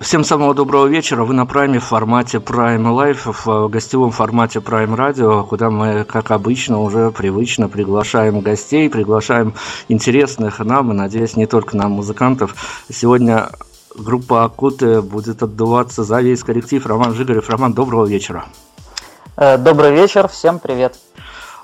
Всем самого доброго вечера. Вы на прайме в формате Prime Life, в гостевом формате Prime Radio, куда мы, как обычно, уже привычно приглашаем гостей, приглашаем интересных нам и, надеюсь, не только нам, музыкантов. Сегодня группа Акуты будет отдуваться за весь коллектив. Роман Жигарев. Роман, доброго вечера. Э, добрый вечер, всем привет.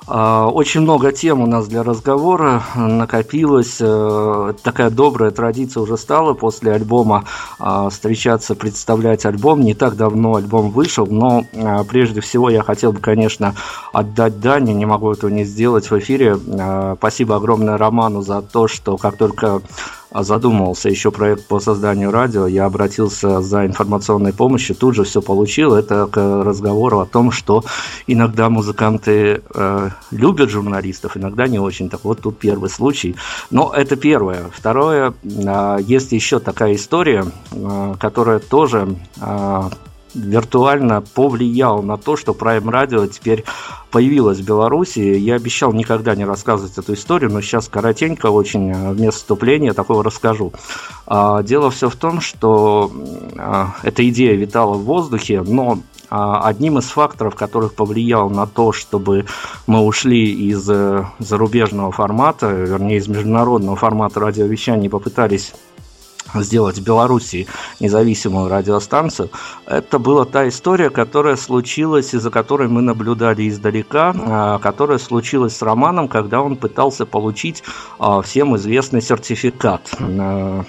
А, очень много тем у нас для разговора накопилось. Э, такая добрая традиция уже стала после альбома а, встречаться, представлять альбом. Не так давно альбом вышел, но а, прежде всего я хотел бы, конечно, отдать дань, не могу этого не сделать в эфире. Спасибо огромное Роману за то, что как только задумывался еще проект по созданию радио, я обратился за информационной помощью, тут же все получил. Это к разговору о том, что иногда музыканты э, любят журналистов, иногда не очень. Так вот тут первый случай. Но это первое. Второе, э, есть еще такая история, э, которая тоже э, виртуально повлиял на то, что Prime Radio теперь появилась в Беларуси. Я обещал никогда не рассказывать эту историю, но сейчас коротенько очень э, вместо вступления такого расскажу. А, дело все в том, что а, эта идея витала в воздухе, но а, одним из факторов, которых повлиял на то, чтобы мы ушли из э, зарубежного формата, вернее, из международного формата радиовещания и попытались сделать в Беларуси независимую радиостанцию, это была та история, которая случилась, из-за которой мы наблюдали издалека, а, которая случилась с Романом, когда он пытался получить а, всем известный сертификат. А,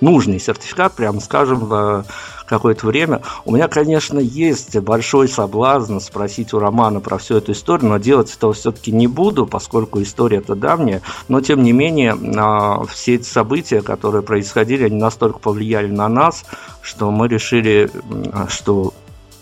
нужный сертификат, прямо скажем, какое-то время. У меня, конечно, есть большой соблазн спросить у Романа про всю эту историю, но делать этого все-таки не буду, поскольку история это давняя. Но, тем не менее, а, все эти события, которые происходили, они настолько повлияли на нас, что мы решили, что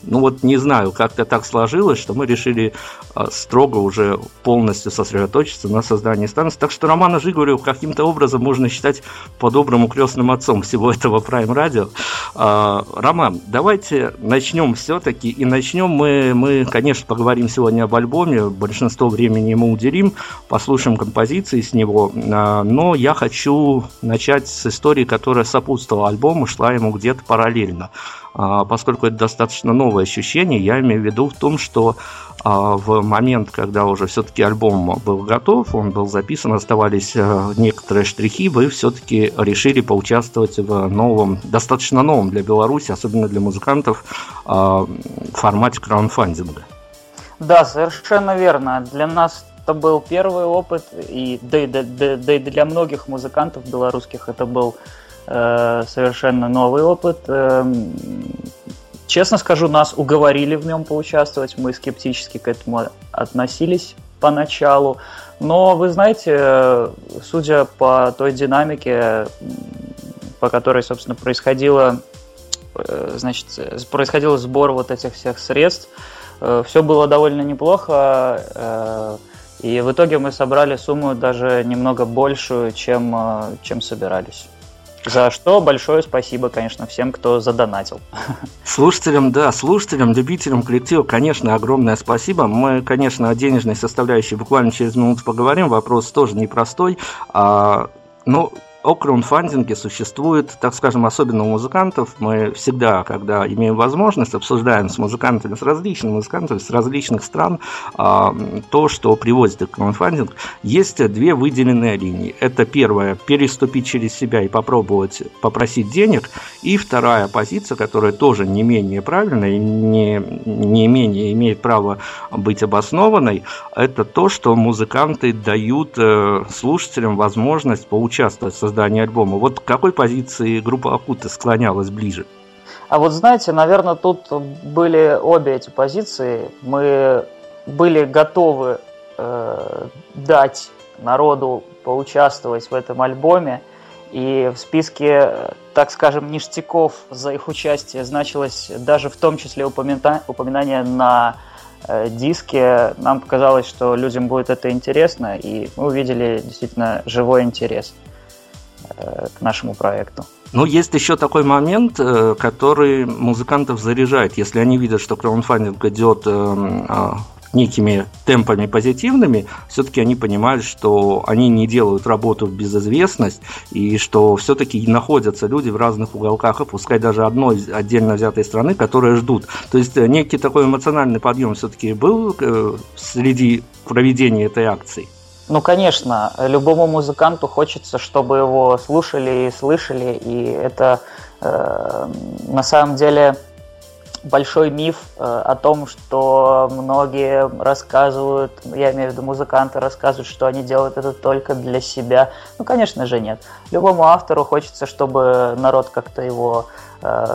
ну вот не знаю, как-то так сложилось, что мы решили а, строго уже полностью сосредоточиться на создании станции. Так что Романа Жигурев каким-то образом можно считать по-доброму крестным отцом всего этого Prime Radio. А, Роман, давайте начнем все-таки. И начнем мы, мы, конечно, поговорим сегодня об альбоме. Большинство времени ему уделим, послушаем композиции с него. А, но я хочу начать с истории, которая сопутствовала альбому, шла ему где-то параллельно. А, поскольку это достаточно новое ощущение, я имею в виду в том, что а, в момент, когда уже все-таки альбом был готов, он был записан, оставались э, некоторые штрихи, вы все-таки решили поучаствовать в новом, достаточно новом для Беларуси, особенно для музыкантов, а, формате краунфандинга. Да, совершенно верно. Для нас это был первый опыт, и да, и, да, да, да и для многих музыкантов белорусских это был совершенно новый опыт. Эм, честно скажу, нас уговорили в нем поучаствовать, мы скептически к этому относились поначалу. Но вы знаете, судя по той динамике, по которой, собственно, происходило, э, значит, происходил сбор вот этих всех средств, э, все было довольно неплохо. И в итоге мы собрали сумму даже немного большую, чем, чем собирались. За что большое спасибо, конечно, всем, кто задонатил. Слушателям, да, слушателям, любителям коллектива, конечно, огромное спасибо. Мы, конечно, о денежной составляющей буквально через минуту поговорим. Вопрос тоже непростой. А, но о краудфандинге существует, так скажем, особенно у музыкантов. Мы всегда, когда имеем возможность, обсуждаем с музыкантами, с различными музыкантами, с различных стран а, то, что приводит к краудфандингу. Есть две выделенные линии. Это первое, переступить через себя и попробовать попросить денег. И вторая позиция, которая тоже не менее правильная и не, не менее имеет право быть обоснованной, это то, что музыканты дают э, слушателям возможность поучаствовать в создании альбома. Вот к какой позиции группа Акута склонялась ближе? А вот знаете, наверное, тут были обе эти позиции. Мы были готовы э, дать народу поучаствовать в этом альбоме. И в списке, так скажем, ништяков за их участие значилось даже в том числе упоминание на э, диске. Нам показалось, что людям будет это интересно, и мы увидели действительно живой интерес э, к нашему проекту. Но есть еще такой момент, э, который музыкантов заряжает. Если они видят, что краудфандинг идет эм, а, некими темпами позитивными, все-таки они понимают, что они не делают работу в безызвестность, и что все-таки находятся люди в разных уголках, и пускай даже одной отдельно взятой страны, которые ждут. То есть э, некий такой эмоциональный подъем все-таки был э, среди проведения этой акции. Ну, конечно, любому музыканту хочется, чтобы его слушали и слышали, и это э, на самом деле большой миф э, о том, что многие рассказывают, я имею в виду музыканты рассказывают, что они делают это только для себя. Ну, конечно же, нет. Любому автору хочется, чтобы народ как-то его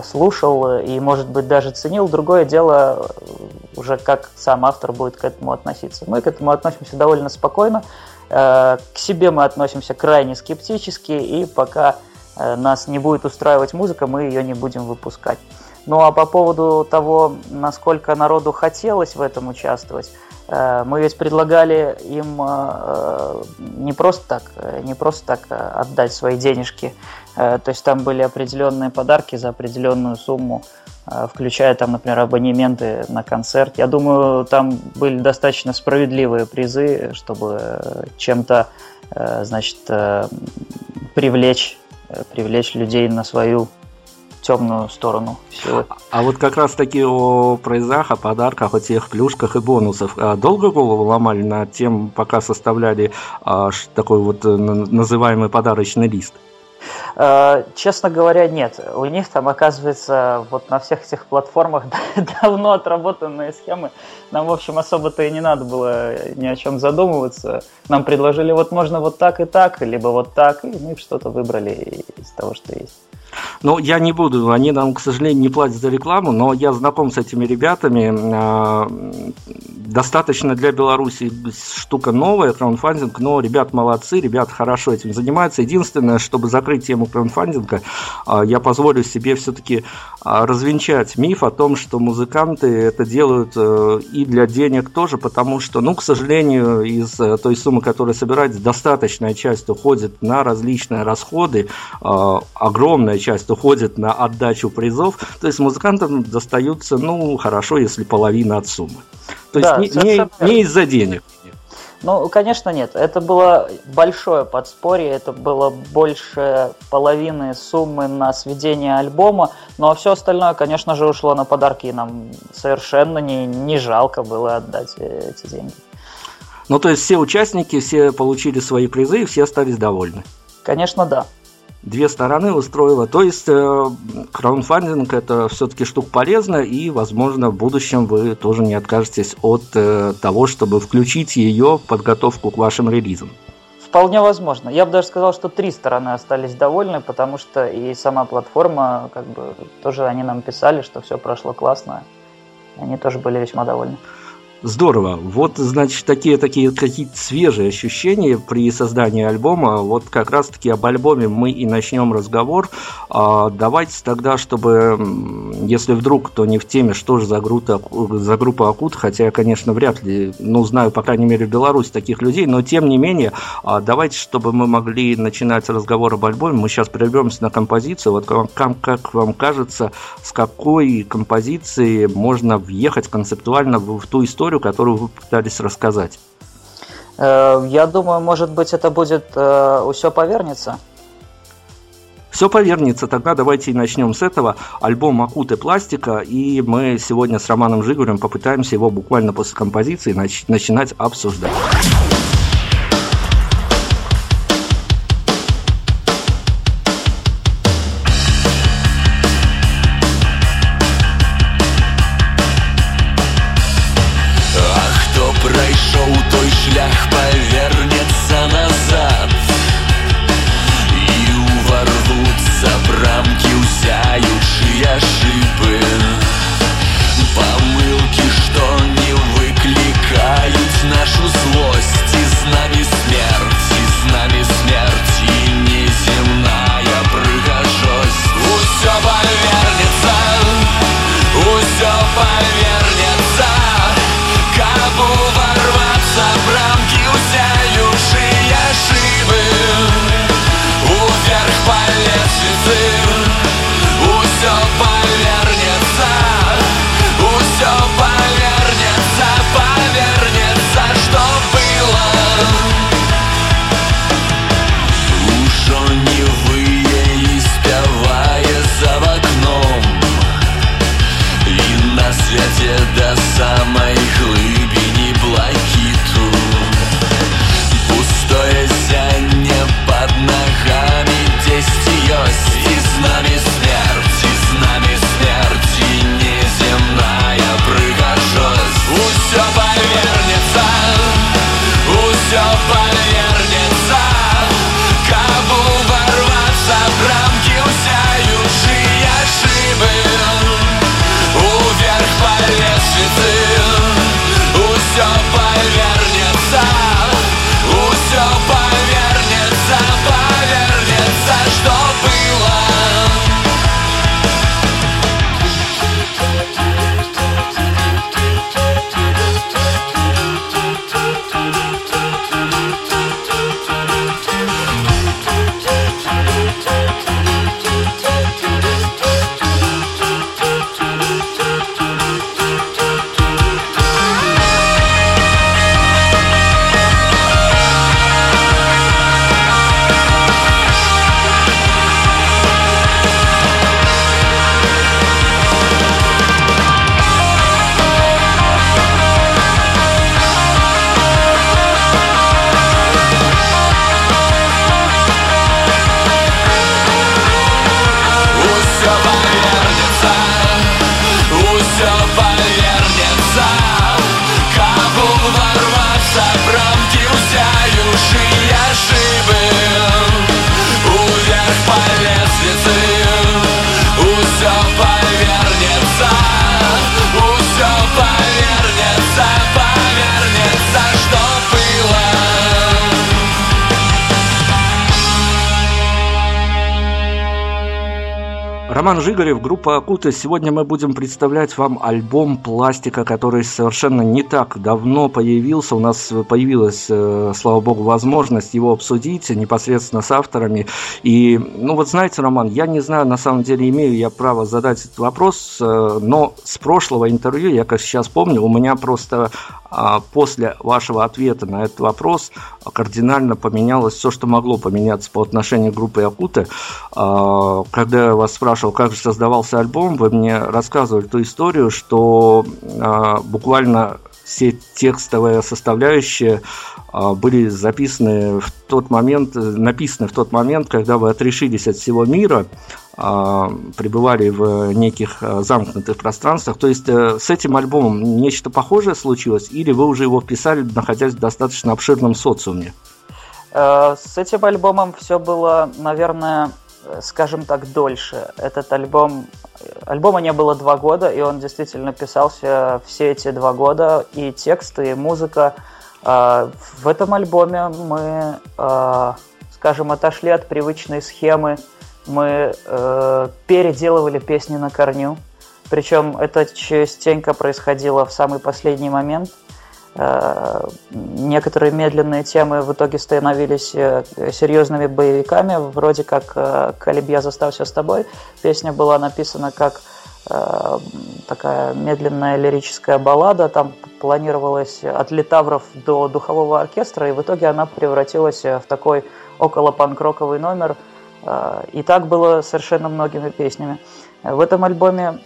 слушал и, может быть, даже ценил. Другое дело э, уже как сам автор будет к этому относиться. Мы к этому относимся довольно спокойно. Э, к себе мы относимся крайне скептически, и пока э, нас не будет устраивать музыка, мы ее не будем выпускать. Ну а по поводу того, насколько народу хотелось в этом участвовать, э, мы ведь предлагали им э, не просто так, э, не просто так отдать свои денежки. То есть там были определенные подарки за определенную сумму, включая там, например, абонементы на концерт. Я думаю, там были достаточно справедливые призы, чтобы чем-то, значит, привлечь, привлечь людей на свою темную сторону всего. А вот как раз таки о призах, о подарках, о тех плюшках и бонусах. А долго голову ломали над тем, пока составляли а, такой вот э, называемый подарочный лист? Э, честно говоря, нет. У них там, оказывается, вот на всех этих платформах давно отработанные схемы. Нам, в общем, особо-то и не надо было ни о чем задумываться. Нам предложили, вот можно вот так и так, либо вот так, и мы что-то выбрали из того, что есть. Ну, я не буду, они нам, к сожалению, не платят за рекламу, но я знаком с этими ребятами. А, достаточно для Беларуси штука новая, краудфандинг, но ребят молодцы, ребят хорошо этим занимаются. Единственное, чтобы закрыть тему краудфандинга, а, я позволю себе все-таки а, развенчать миф о том, что музыканты это делают э, и для денег тоже, потому что, ну, к сожалению, из э, той суммы, которая собирается, достаточная часть уходит на различные расходы, огромная часть уходит на отдачу призов, то есть музыкантам достаются, ну, хорошо, если половина от суммы. То да, есть не, не, не из-за денег. Ну, конечно, нет. Это было большое подспорье, это было больше половины суммы на сведение альбома, но все остальное, конечно же, ушло на подарки, и нам совершенно не, не жалко было отдать эти деньги. Ну, то есть все участники, все получили свои призы и все остались довольны? Конечно, да две стороны устроила. То есть э, краудфандинг это все-таки штука полезная, и, возможно, в будущем вы тоже не откажетесь от э, того, чтобы включить ее в подготовку к вашим релизам. Вполне возможно. Я бы даже сказал, что три стороны остались довольны, потому что и сама платформа, как бы, тоже они нам писали, что все прошло классно. Они тоже были весьма довольны. Здорово. Вот, значит, такие такие какие-то свежие ощущения при создании альбома. Вот как раз-таки об альбоме мы и начнем разговор. А, давайте тогда, чтобы, если вдруг кто не в теме, что же за группа, за группа Акут, хотя я, конечно, вряд ли, ну, знаю, по крайней мере, в Беларуси таких людей, но тем не менее, а, давайте, чтобы мы могли начинать разговор об альбоме, мы сейчас прервемся на композицию. Вот как, как вам кажется, с какой композиции можно въехать концептуально в, в ту историю, историю, которую вы пытались рассказать? Э, я думаю, может быть, это будет э, «Все повернется». Все повернется, тогда давайте и начнем с этого. Альбом «Акуты пластика», и мы сегодня с Романом Жигурем попытаемся его буквально после композиции начинать обсуждать. Жигарев, группа Акута. Сегодня мы будем представлять вам альбом «Пластика», который совершенно не так давно появился. У нас появилась, э, слава богу, возможность его обсудить непосредственно с авторами. И, ну вот знаете, Роман, я не знаю, на самом деле, имею я право задать этот вопрос, э, но с прошлого интервью, я как сейчас помню, у меня просто после вашего ответа на этот вопрос кардинально поменялось все, что могло поменяться по отношению к группе Акуты. А, когда я вас спрашивал, как же создавался альбом, вы мне рассказывали ту историю, что а, буквально все текстовые составляющие были записаны в тот момент, написаны в тот момент, когда вы отрешились от всего мира, а, пребывали в неких а, замкнутых пространствах. То есть э, с этим альбомом нечто похожее случилось, или вы уже его вписали, находясь в достаточно обширном социуме? Э, с этим альбомом все было, наверное, скажем так, дольше. Этот альбом... Альбома не было два года, и он действительно писался все эти два года, и тексты, и музыка. Э, в этом альбоме мы, скажем, отошли от привычной схемы мы э, переделывали песни на корню. Причем это частенько происходило в самый последний момент. Э, некоторые медленные темы в итоге становились э, серьезными боевиками, вроде как э, «Калиб, я застался с тобой». Песня была написана как такая медленная лирическая баллада, там планировалось от литавров до духового оркестра, и в итоге она превратилась в такой около панк-роковый номер – и так было совершенно многими песнями. В этом альбоме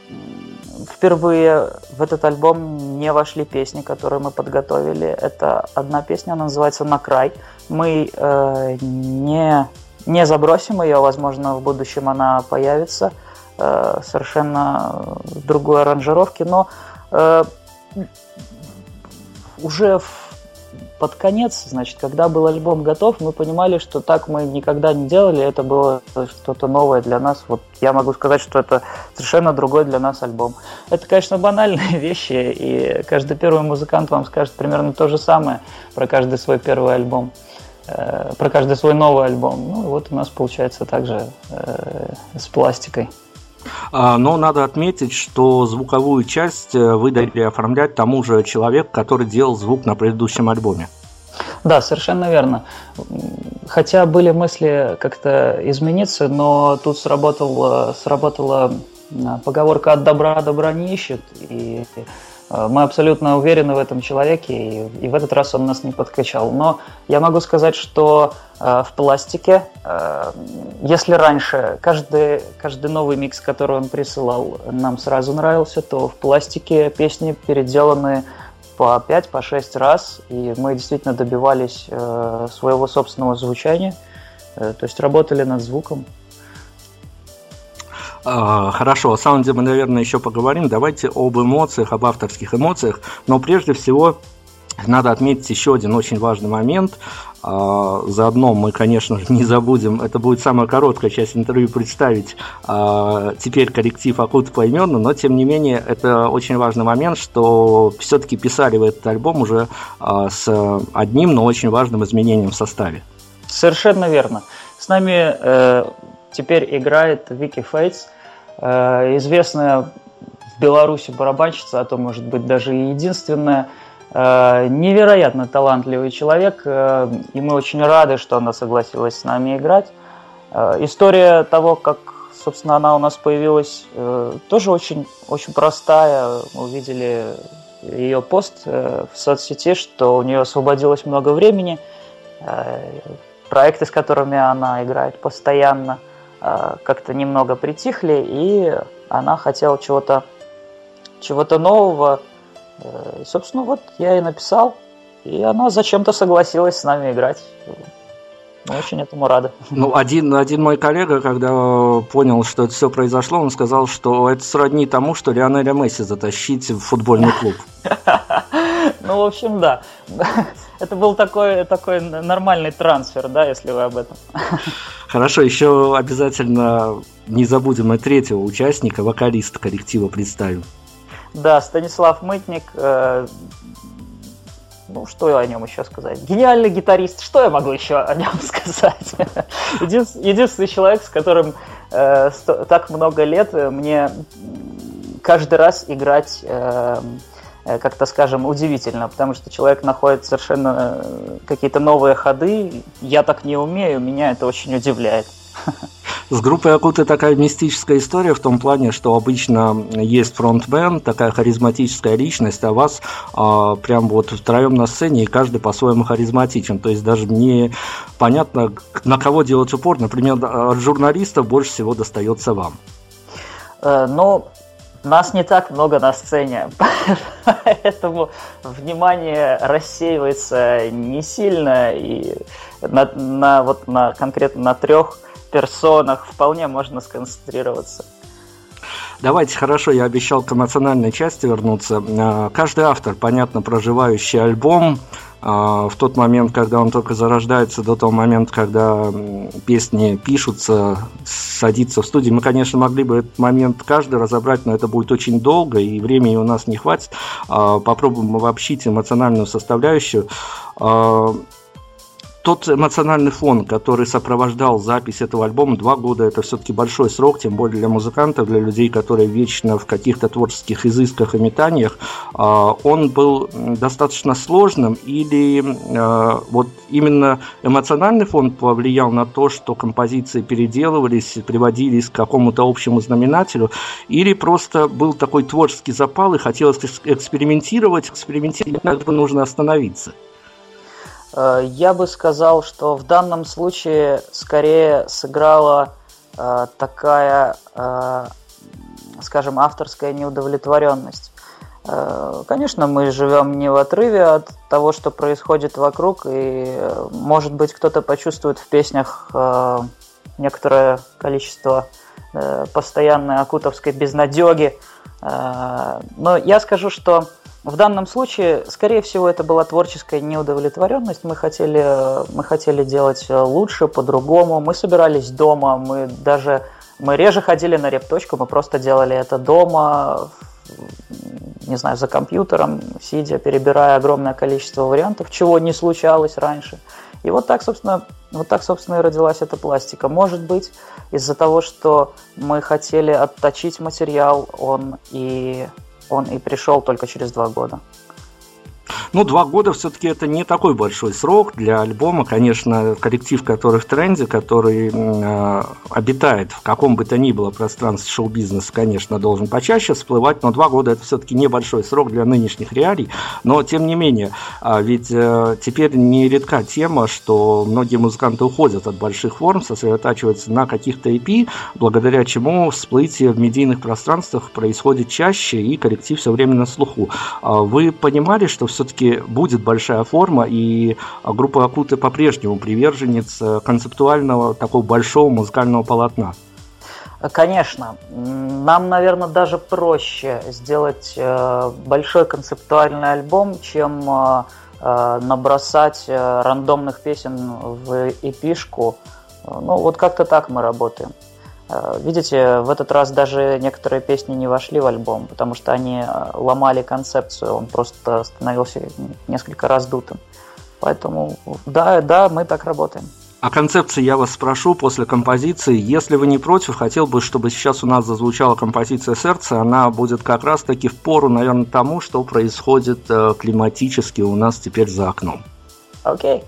впервые в этот альбом не вошли песни, которые мы подготовили. Это одна песня, она называется «На край». Мы э, не, не забросим ее, возможно, в будущем она появится э, совершенно другой аранжировке, но э, уже в под конец, значит, когда был альбом готов, мы понимали, что так мы никогда не делали, это было что-то новое для нас. Вот я могу сказать, что это совершенно другой для нас альбом. Это, конечно, банальные вещи, и каждый первый музыкант вам скажет примерно то же самое про каждый свой первый альбом э, про каждый свой новый альбом. Ну, вот у нас получается также э, с пластикой. А, но надо отметить, что звуковую часть э, вы дали оформлять тому же человеку, который делал звук на предыдущем альбоме. Да, совершенно верно. Хотя были мысли как-то измениться, но тут сработал, сработала поговорка «от добра добра не ищет», и Э, мы абсолютно уверены в этом человеке, и, и в этот раз он нас не подкачал. Но я могу сказать, что э, в пластике, э, если раньше каждый, каждый новый микс, который он присылал, нам сразу нравился, то в пластике песни переделаны по 5, по 6 раз, и мы действительно добивались э, своего собственного звучания, э, то есть работали над звуком. А, хорошо, о саунде мы, наверное, еще поговорим. Давайте об эмоциях, об авторских эмоциях. Но прежде всего надо отметить еще один очень важный момент. А, заодно мы, конечно же, не забудем, это будет самая короткая часть интервью, представить а, теперь коллектив Акут поименно, но тем не менее это очень важный момент, что все-таки писали в этот альбом уже с одним, но очень важным изменением в составе. Совершенно верно. С нами э, теперь играет Вики Фейтс, э, известная в Беларуси барабанщица, а то, может быть, даже и единственная. Э, невероятно талантливый человек, э, и мы очень рады, что она согласилась с нами играть. История того, как, собственно, она у нас появилась, тоже очень, очень простая. Мы увидели ее пост в соцсети, что у нее освободилось много времени, проекты, с которыми она играет постоянно – как-то немного притихли, и она хотела чего-то чего-то нового. Э, и, собственно, вот я и написал, и она зачем-то согласилась с нами играть. Очень этому рады. Ну, один, один мой коллега, когда понял, что это все произошло, он сказал, что это сродни тому, что Лионеля Месси затащить в футбольный клуб. Ну, в общем, да. Это был такой, такой нормальный трансфер, да, если вы об этом. Хорошо, еще обязательно не забудем и третьего участника, вокалиста коллектива представим. Да, Станислав Мытник, э, ну, что о нем еще сказать? Гениальный гитарист, что я могу еще о нем сказать? Единственный человек, с которым э, так много лет, мне каждый раз играть э, Э, как-то, скажем, удивительно, потому что человек находит совершенно э, какие-то новые ходы. Я так не умею, меня это очень удивляет. С группой Акуты такая мистическая история в том плане, что обычно есть фронтмен, такая харизматическая личность, а вас а, прям вот втроем на сцене, и каждый по-своему харизматичен. То есть даже не понятно, на кого делать упор. Например, от журналистов больше всего достается вам. Э, но нас не так много на сцене, поэтому внимание рассеивается не сильно, и на, на, вот на, конкретно на трех персонах вполне можно сконцентрироваться. Давайте, хорошо, я обещал к эмоциональной части вернуться. А, каждый автор, понятно, проживающий альбом, а, в тот момент, когда он только зарождается, до того момента, когда песни пишутся, садится в студии. Мы, конечно, могли бы этот момент каждый разобрать, но это будет очень долго, и времени у нас не хватит. А, попробуем обобщить эмоциональную составляющую тот эмоциональный фон, который сопровождал запись этого альбома, два года это все-таки большой срок, тем более для музыкантов, для людей, которые вечно в каких-то творческих изысках и метаниях, а, он был достаточно сложным или а, вот именно эмоциональный фон повлиял на то, что композиции переделывались, приводились к какому-то общему знаменателю, или просто был такой творческий запал и хотелось экспериментировать, экспериментировать, иногда нужно остановиться. Э, я бы сказал, что в данном случае скорее сыграла э, такая, э, скажем, авторская неудовлетворенность. Конечно, мы живем не в отрыве от того, что происходит вокруг, и, может быть, кто-то почувствует в песнях некоторое количество постоянной акутовской безнадеги. Но я скажу, что в данном случае, скорее всего, это была творческая неудовлетворенность. Мы хотели, мы хотели делать лучше, по-другому. Мы собирались дома, мы даже мы реже ходили на репточку, мы просто делали это дома, не знаю, за компьютером, сидя, перебирая огромное количество вариантов, чего не случалось раньше. И вот так, собственно, вот так, собственно, и родилась эта пластика. Может быть, из-за того, что мы хотели отточить материал, он и, он и пришел только через два года. Ну, два года все-таки это не такой большой срок для альбома. Конечно, коллектив, который в тренде, который э, обитает в каком бы то ни было пространстве шоу-бизнеса, конечно, должен почаще всплывать, но два года это все-таки небольшой срок для нынешних реалий. Но, тем не менее, э, ведь э, теперь не редка тема, что многие музыканты уходят от больших форм, сосредотачиваются на каких-то EP, благодаря чему всплытие в медийных пространствах происходит чаще, и коллектив все время на слуху. Э, вы понимали, что все-таки все-таки будет большая форма, и группа Акуты по-прежнему приверженец э, концептуального такого большого музыкального полотна. Конечно, нам, наверное, даже проще сделать э, большой концептуальный альбом, чем э, набросать рандомных песен в эпишку. Ну, вот как-то так мы работаем. Э, видите, в этот раз даже некоторые песни не вошли в альбом, потому что они э, ломали концепцию, он просто становился несколько раздутым. Поэтому да, да, мы так работаем. О концепции я вас спрошу после композиции. Если вы не против, хотел бы, чтобы сейчас у нас зазвучала композиция «Сердце». Она будет как раз-таки в пору, наверное, тому, что происходит э, климатически у нас теперь за окном. Окей. Okay.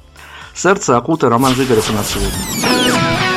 «Сердце» Акута, Роман Жигарев у нас сегодня.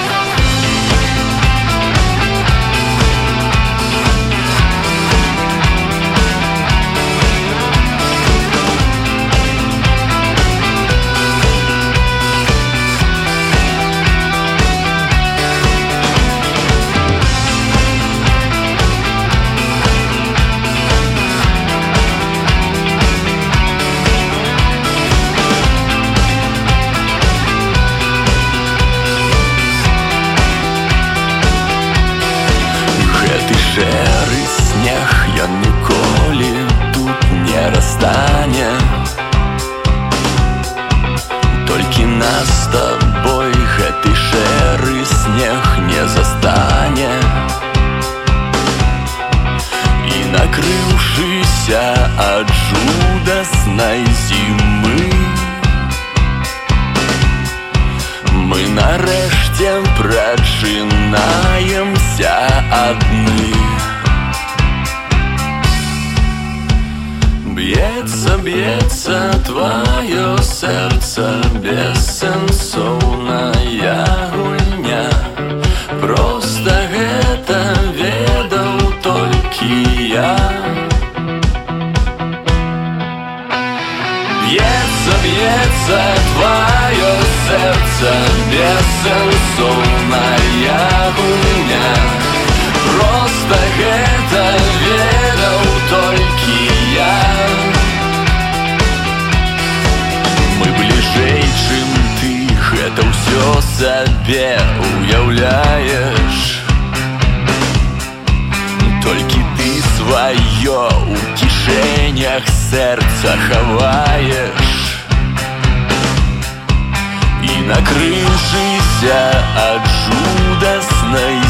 это верил только я Мы ближе, чем ты гэта все себе уявляешь. Только ты свое у сердца сэрца хаваешь И накрыўшыся от жудаснай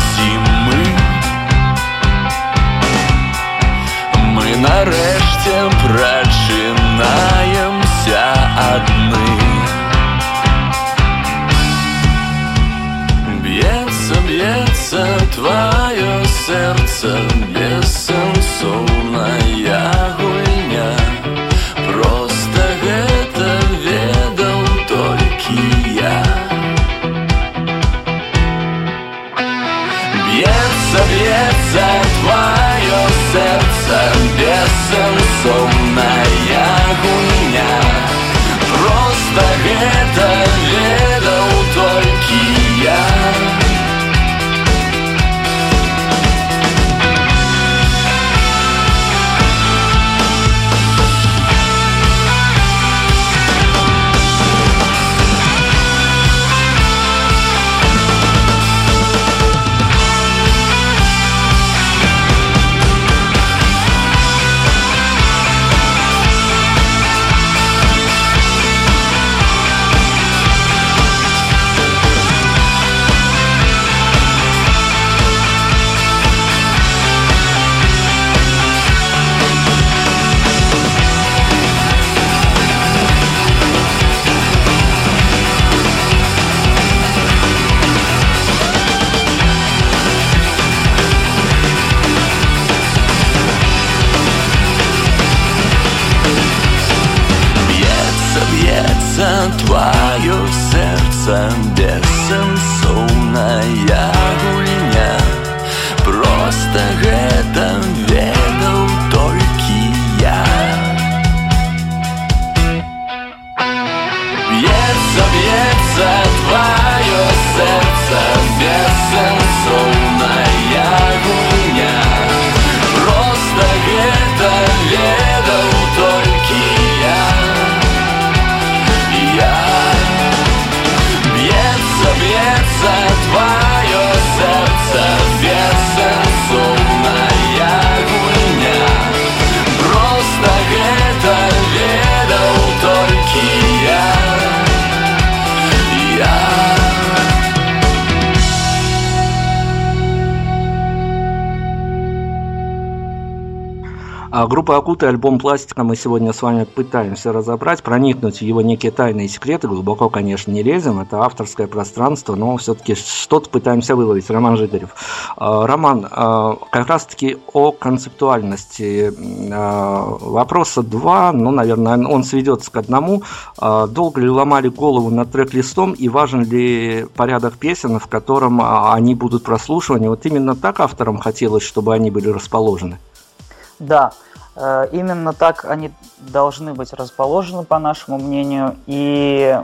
Ми нарешті прочинаємся одни Б'ється, б'ється твоє серце без сенсу so, so mad. Твое сердце бессенсовная гульня. Просто гэта группа Акута, альбом «Пластика» мы сегодня с вами пытаемся разобрать, проникнуть в его некие тайные секреты. Глубоко, конечно, не лезем, это авторское пространство, но все-таки что-то пытаемся выловить. Роман Жидарев. А, Роман, а, как раз-таки о концептуальности а, вопроса два, ну, наверное, он сведется к одному. Долго ли ломали голову над трек-листом и важен ли порядок песен, в котором они будут прослушиваны? Вот именно так авторам хотелось, чтобы они были расположены? Да, именно так они должны быть расположены, по нашему мнению. И,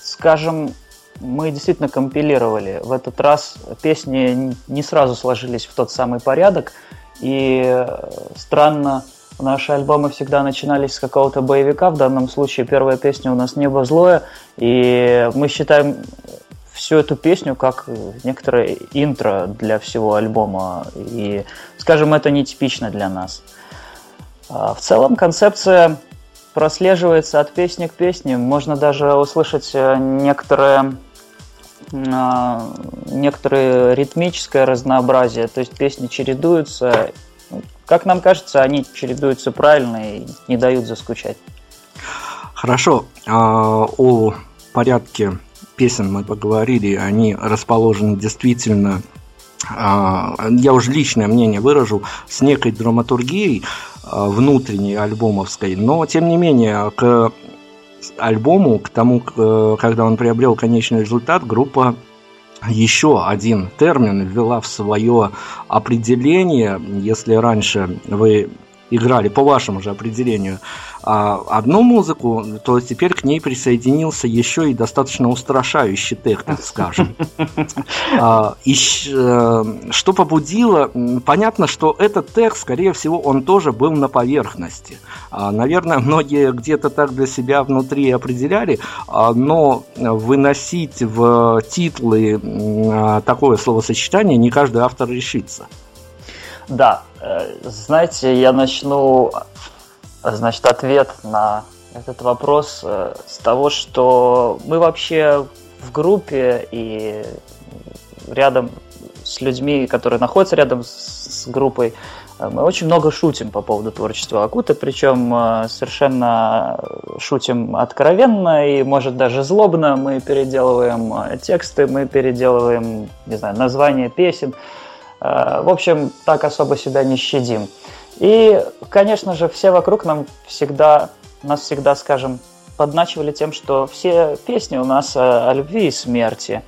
скажем, мы действительно компилировали. В этот раз песни не сразу сложились в тот самый порядок. И э, странно, наши альбомы всегда начинались с какого-то боевика. В данном случае первая песня у нас «Небо злое». И мы считаем всю эту песню как некоторое интро для всего альбома. И, скажем, это нетипично для нас. А, в целом концепция прослеживается от песни к песне. Можно даже услышать э, некоторое, а, некоторое ритмическое разнообразие. То есть песни чередуются. Как нам кажется, они чередуются правильно и не дают заскучать. Хорошо. А, о порядке песен мы поговорили, они расположены действительно я уже личное мнение выражу, с некой драматургией внутренней альбомовской, но тем не менее к альбому, к тому, когда он приобрел конечный результат, группа еще один термин ввела в свое определение. Если раньше вы играли по вашему же определению а, одну музыку, то теперь к ней присоединился еще и достаточно устрашающий тех, так скажем. А, и э, что побудило? Понятно, что этот тех, скорее всего, он тоже был на поверхности. А, наверное, многие где-то так для себя внутри определяли, но выносить в титлы такое словосочетание не каждый автор решится. Да, э, знаете, я начну значит, ответ на этот вопрос э, с того, что мы вообще в группе и рядом с людьми, которые находятся рядом с группой, э, мы очень много шутим по поводу творчества Акута, причем э, совершенно шутим откровенно и, может, даже злобно. Мы переделываем тексты, мы переделываем, не знаю, названия песен. В общем, так особо себя не щадим. И, конечно же, все вокруг нам всегда, нас всегда, скажем, подначивали тем, что все песни у нас о, любви и смерти.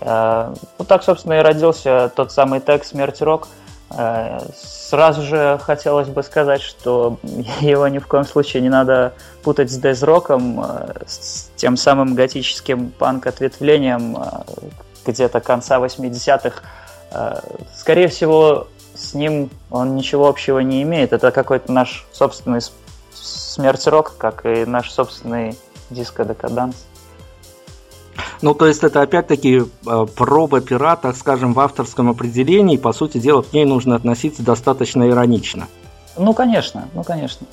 Э, вот так, собственно, и родился тот самый тег «Смерть рок». Э, сразу же хотелось бы сказать, что его ни в коем случае не надо путать с дезроком, э, с тем самым готическим панк-ответвлением где-то конца 80-х. Скорее всего, с ним он ничего общего не имеет. Это какой-то наш собственный смерть рок, как и наш собственный диско декаданс. Ну, то есть это опять-таки э, проба пера, так скажем, в авторском определении. По сути дела, к ней нужно относиться достаточно иронично. Ну, конечно, ну, конечно.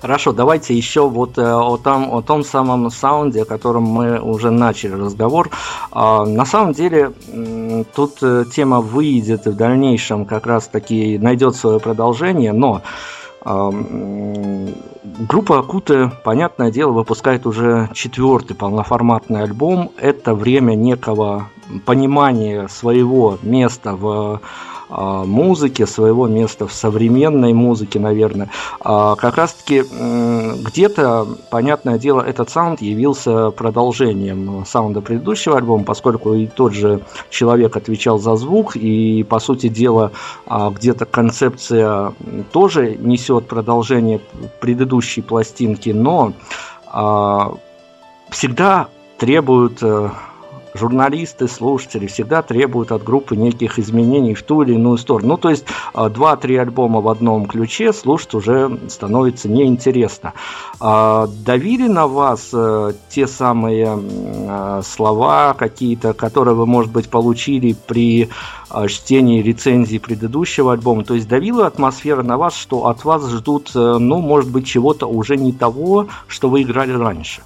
Хорошо, давайте еще вот э, о том, о том самом саунде, о котором мы уже начали разговор. А, на самом деле, тут э, тема выйдет и в дальнейшем как раз таки найдет свое продолжение, но Группа Акуты, понятное дело, выпускает уже четвертый полноформатный альбом. Это время некого понимания своего места в а, музыке, своего места в современной музыке, наверное. А, как раз-таки где-то, понятное дело, этот саунд явился продолжением саунда предыдущего альбома, поскольку и тот же человек отвечал за звук, и, по сути дела, а, где-то концепция тоже несет продолжение предыдущей пластинки, но всегда требуют э, журналисты, слушатели всегда требуют от группы неких изменений в ту или иную сторону. Ну, то есть а, два-три альбома в одном ключе слушать уже становится неинтересно. А, давили на вас э, те самые а, слова какие-то, которые вы, может быть, получили при чтении рецензии предыдущего альбома? То есть давила атмосфера на вас, что от вас ждут, э, ну, может быть, чего-то уже не того, что вы играли раньше?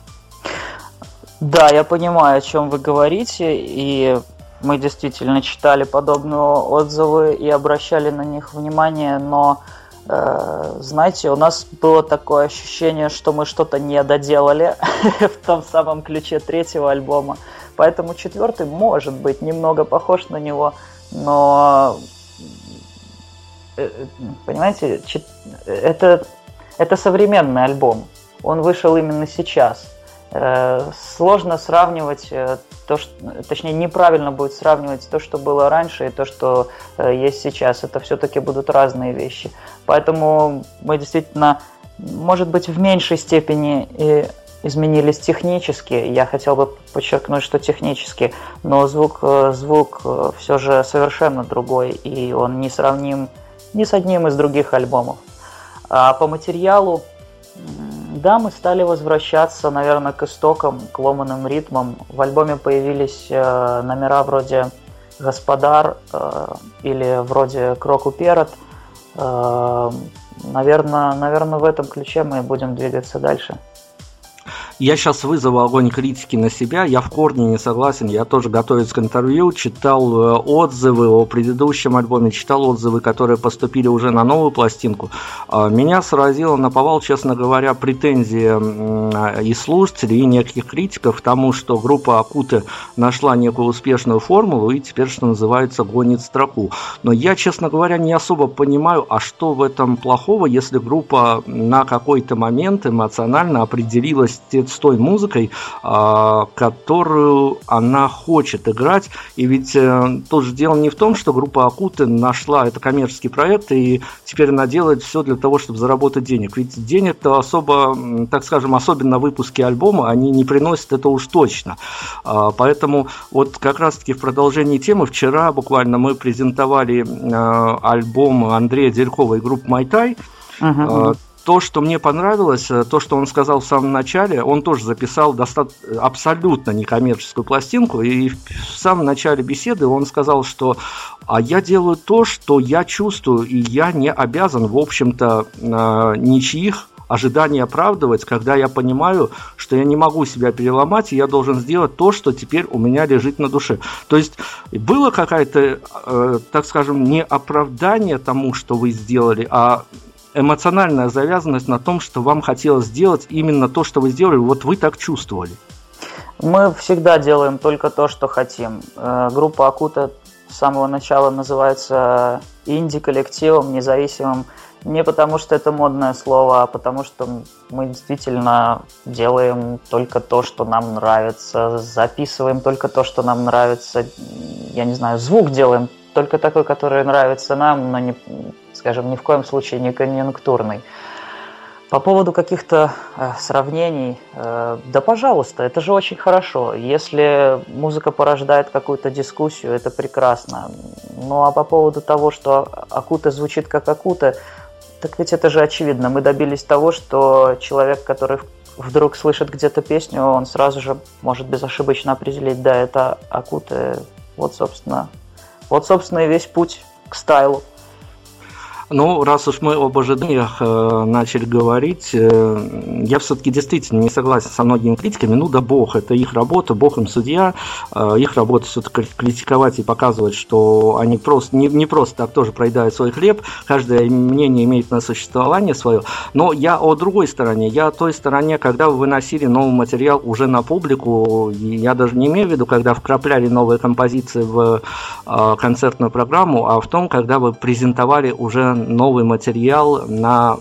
Да, я понимаю, о чем вы говорите, и мы действительно читали подобные отзывы и обращали на них внимание, но э, знаете, у нас было такое ощущение, что мы что-то не доделали в том самом ключе третьего альбома, поэтому четвертый может быть немного похож на него, но э, понимаете, это это современный альбом, он вышел именно сейчас сложно сравнивать э, то, что, точнее, неправильно будет сравнивать то, что было раньше, и то, что э, есть сейчас. Это все-таки будут разные вещи. Поэтому мы действительно, может быть, в меньшей степени и изменились технически. Я хотел бы подчеркнуть, что технически, но звук, звук все же совершенно другой, и он не сравним ни с одним из других альбомов. А по материалу да, мы стали возвращаться, наверное, к истокам, к ломаным ритмам. В альбоме появились э, номера вроде «Господар» э, или вроде «Кроку Перот». Э, наверное, наверное, в этом ключе мы будем двигаться дальше. Я сейчас вызову огонь критики на себя, я в корне не согласен, я тоже готовясь к интервью, читал э, отзывы о предыдущем альбоме, читал отзывы, которые поступили уже на новую пластинку. А, меня сразило на повал, честно говоря, претензии и слушателей, и неких критиков к тому, что группа Акуты нашла некую успешную формулу и теперь, что называется, гонит строку. Но я, честно говоря, не особо понимаю, а что в этом плохого, если группа на какой-то момент эмоционально определилась с той музыкой, а, которую она хочет играть. И ведь э, тоже дело не в том, что группа Акуты нашла это коммерческий проект, и теперь она делает все для того, чтобы заработать денег. Ведь денег-то особо, так скажем, особенно выпуски альбома, они не приносят это уж точно. А, поэтому вот как раз-таки в продолжении темы вчера буквально мы презентовали э, альбом Андрея Делькова и группы Майтай. Uh-huh то, что мне понравилось, э, то, что он сказал в самом начале, он тоже записал достаточно, абсолютно некоммерческую пластинку, и в самом начале беседы он сказал, что а я делаю то, что я чувствую, и я не обязан, в общем-то, э, ничьих ожиданий оправдывать, когда я понимаю, что я не могу себя переломать, и я должен сделать то, что теперь у меня лежит на душе. То есть было какое-то, э, так скажем, не оправдание тому, что вы сделали, а эмоциональная завязанность на том, что вам хотелось сделать именно то, что вы сделали, вот вы так чувствовали? Мы всегда делаем только то, что хотим. Э, группа Акута с самого начала называется инди-коллективом, независимым не потому, что это модное слово, а потому, что мы действительно делаем только то, что нам нравится, записываем только то, что нам нравится, я не знаю, звук делаем только такой, который нравится нам, но, не, скажем, ни в коем случае не конъюнктурный. По поводу каких-то э, сравнений, э, да пожалуйста, это же очень хорошо. Если музыка порождает какую-то дискуссию, это прекрасно. Ну а по поводу того, что Акута звучит как Акута, так ведь это же очевидно. Мы добились того, что человек, который вдруг слышит где-то песню, он сразу же может безошибочно определить, да, это Акута. Вот, собственно, вот, собственно, и весь путь к стайлу. Ну, раз уж мы об ожиданиях э, начали говорить, э, я все-таки действительно не согласен со многими критиками. Ну да бог, это их работа, бог им судья. Э, их работа все-таки критиковать и показывать, что они просто не, не просто так тоже проедают свой хлеб. Каждое мнение имеет на существование свое. Но я о другой стороне. Я о той стороне, когда вы выносили новый материал уже на публику. Я даже не имею в виду, когда вкрапляли новые композиции в э, концертную программу, а в том, когда вы презентовали уже новый материал на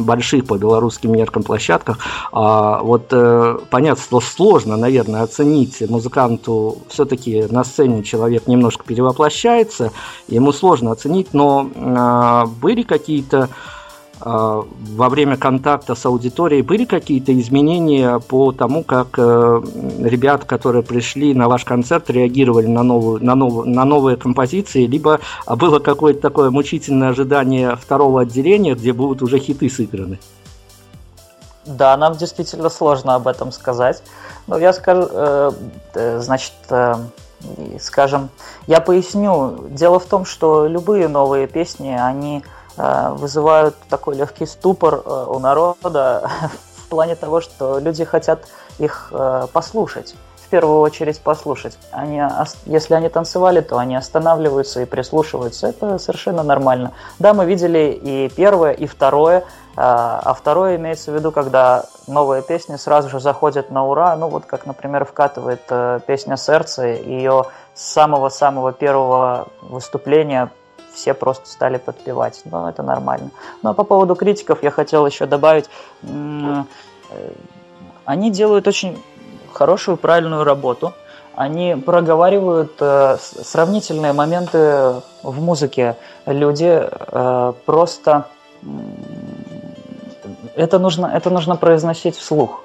больших по белорусским меркам площадках. А вот э, понятно, что сложно, наверное, оценить музыканту. Все-таки на сцене человек немножко перевоплощается, ему сложно оценить, но а, были какие-то во время контакта с аудиторией были какие-то изменения по тому, как э, ребят, которые пришли на ваш концерт, реагировали на, новую, на, новую, на новые композиции, либо было какое-то такое мучительное ожидание второго отделения, где будут уже хиты сыграны? Да, нам действительно сложно об этом сказать. Но я скажу, э, э, значит, э, скажем, я поясню. Дело в том, что любые новые песни, они вызывают такой легкий ступор э, у народа в плане того, что люди хотят их э, послушать в первую очередь послушать. Они, если они танцевали, то они останавливаются и прислушиваются. Это совершенно нормально. Да, мы видели и первое, и второе. А второе имеется в виду, когда новые песни сразу же заходят на ура. Ну вот как, например, вкатывает песня «Сердце». Ее с самого-самого первого выступления все просто стали подпевать. Но это нормально. Ну а по поводу критиков я хотел еще добавить, э, они делают очень хорошую, правильную работу. Они проговаривают э, сравнительные моменты в музыке. Люди э, просто это нужно, это нужно произносить вслух.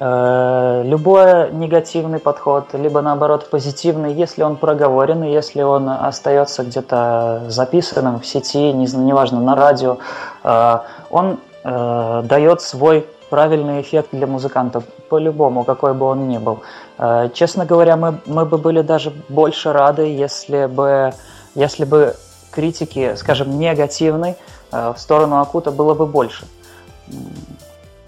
Э, любой негативный подход, либо наоборот позитивный, если он проговоренный, если он остается где-то записанным в сети, не, неважно, на радио, э, он э, дает свой правильный эффект для музыканта, по-любому, какой бы он ни был. Честно говоря, мы, мы бы были даже больше рады, если бы, если бы критики, скажем, негативной в сторону Акута было бы больше.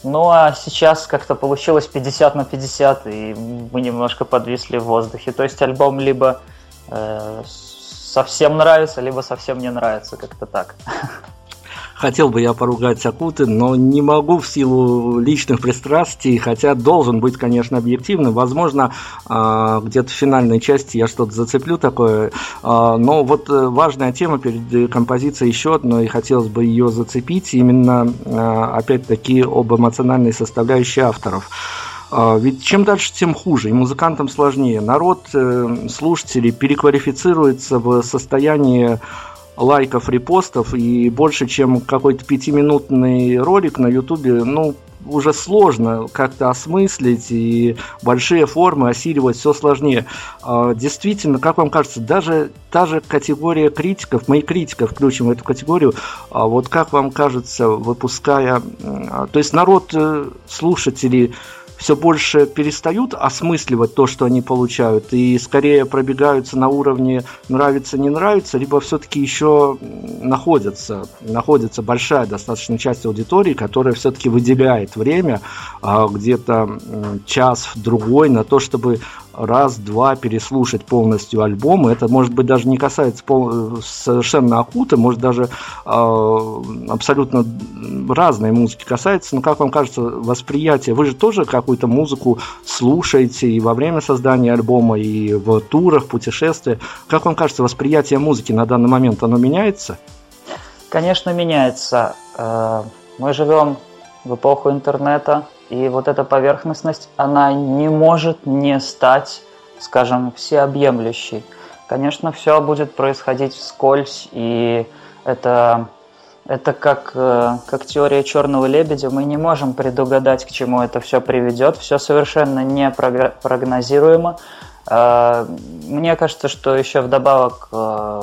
Ну а сейчас как-то получилось 50 на 50, и мы немножко подвисли в воздухе. То есть альбом либо э, совсем нравится, либо совсем не нравится, как-то так. Хотел бы я поругать Акуты, но не могу в силу личных пристрастий, хотя должен быть, конечно, объективным. Возможно, а, где-то в финальной части я что-то зацеплю такое. А, но вот э, важная тема перед композицией еще одной, и хотелось бы ее зацепить, именно, а, опять-таки, об эмоциональной составляющей авторов. Ведь чем дальше, тем хуже, и музыкантам сложнее. Народ, э, слушатели переквалифицируется в состояние лайков, репостов, и больше, чем какой-то пятиминутный ролик на ютубе, ну, уже сложно как-то осмыслить, и большие формы осиливать все сложнее. А, действительно, как вам кажется, даже та же категория критиков, мы и критиков включим в эту категорию, а вот как вам кажется, выпуская... А, то есть народ, э, слушатели все больше перестают осмысливать то, что они получают, и скорее пробегаются на уровне нравится, не нравится, либо все-таки еще находится, находится большая достаточно часть аудитории, которая все-таки выделяет время а, где-то час-другой на то, чтобы раз-два переслушать полностью альбом. Это, может быть, даже не касается пол... совершенно Акута, может, даже э, абсолютно разной музыки касается. Но, как вам кажется, восприятие... Вы же тоже какую-то музыку слушаете и во время создания альбома, и в турах, путешествиях. Как вам кажется, восприятие музыки на данный момент, оно меняется? Конечно, меняется. Э, мы живем в эпоху интернета, и вот эта поверхностность, она не может не стать, скажем, всеобъемлющей. Конечно, все будет происходить вскользь, и это, это как, э, как теория черного лебедя. Мы не можем предугадать, к чему это все приведет. Все совершенно не прогнозируемо. Э, мне кажется, что еще вдобавок э,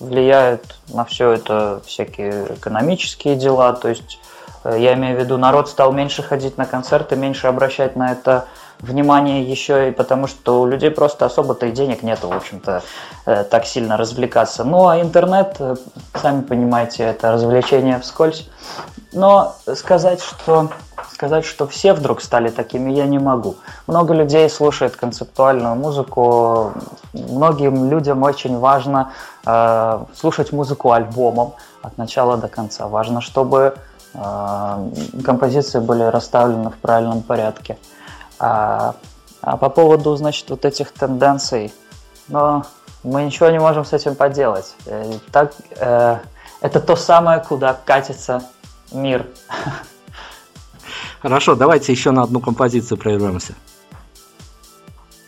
влияют на все это всякие экономические дела, то есть Э, я имею в виду, народ стал меньше ходить на концерты, меньше обращать на это внимание еще и потому, что у людей просто особо-то и денег нету, в общем-то, э, так сильно развлекаться. Ну, а интернет, э, сами понимаете, это развлечение вскользь. Но сказать, что сказать, что все вдруг стали такими, я не могу. Много людей слушает концептуальную музыку. Многим людям очень важно э, слушать музыку альбомом от начала до конца. Важно, чтобы э, композиции были расставлены в правильном порядке. А, а по поводу, значит, вот этих тенденций, но мы ничего не можем с этим поделать. Э, так, э, это то самое, куда катится мир. Хорошо, давайте еще на одну композицию прервемся.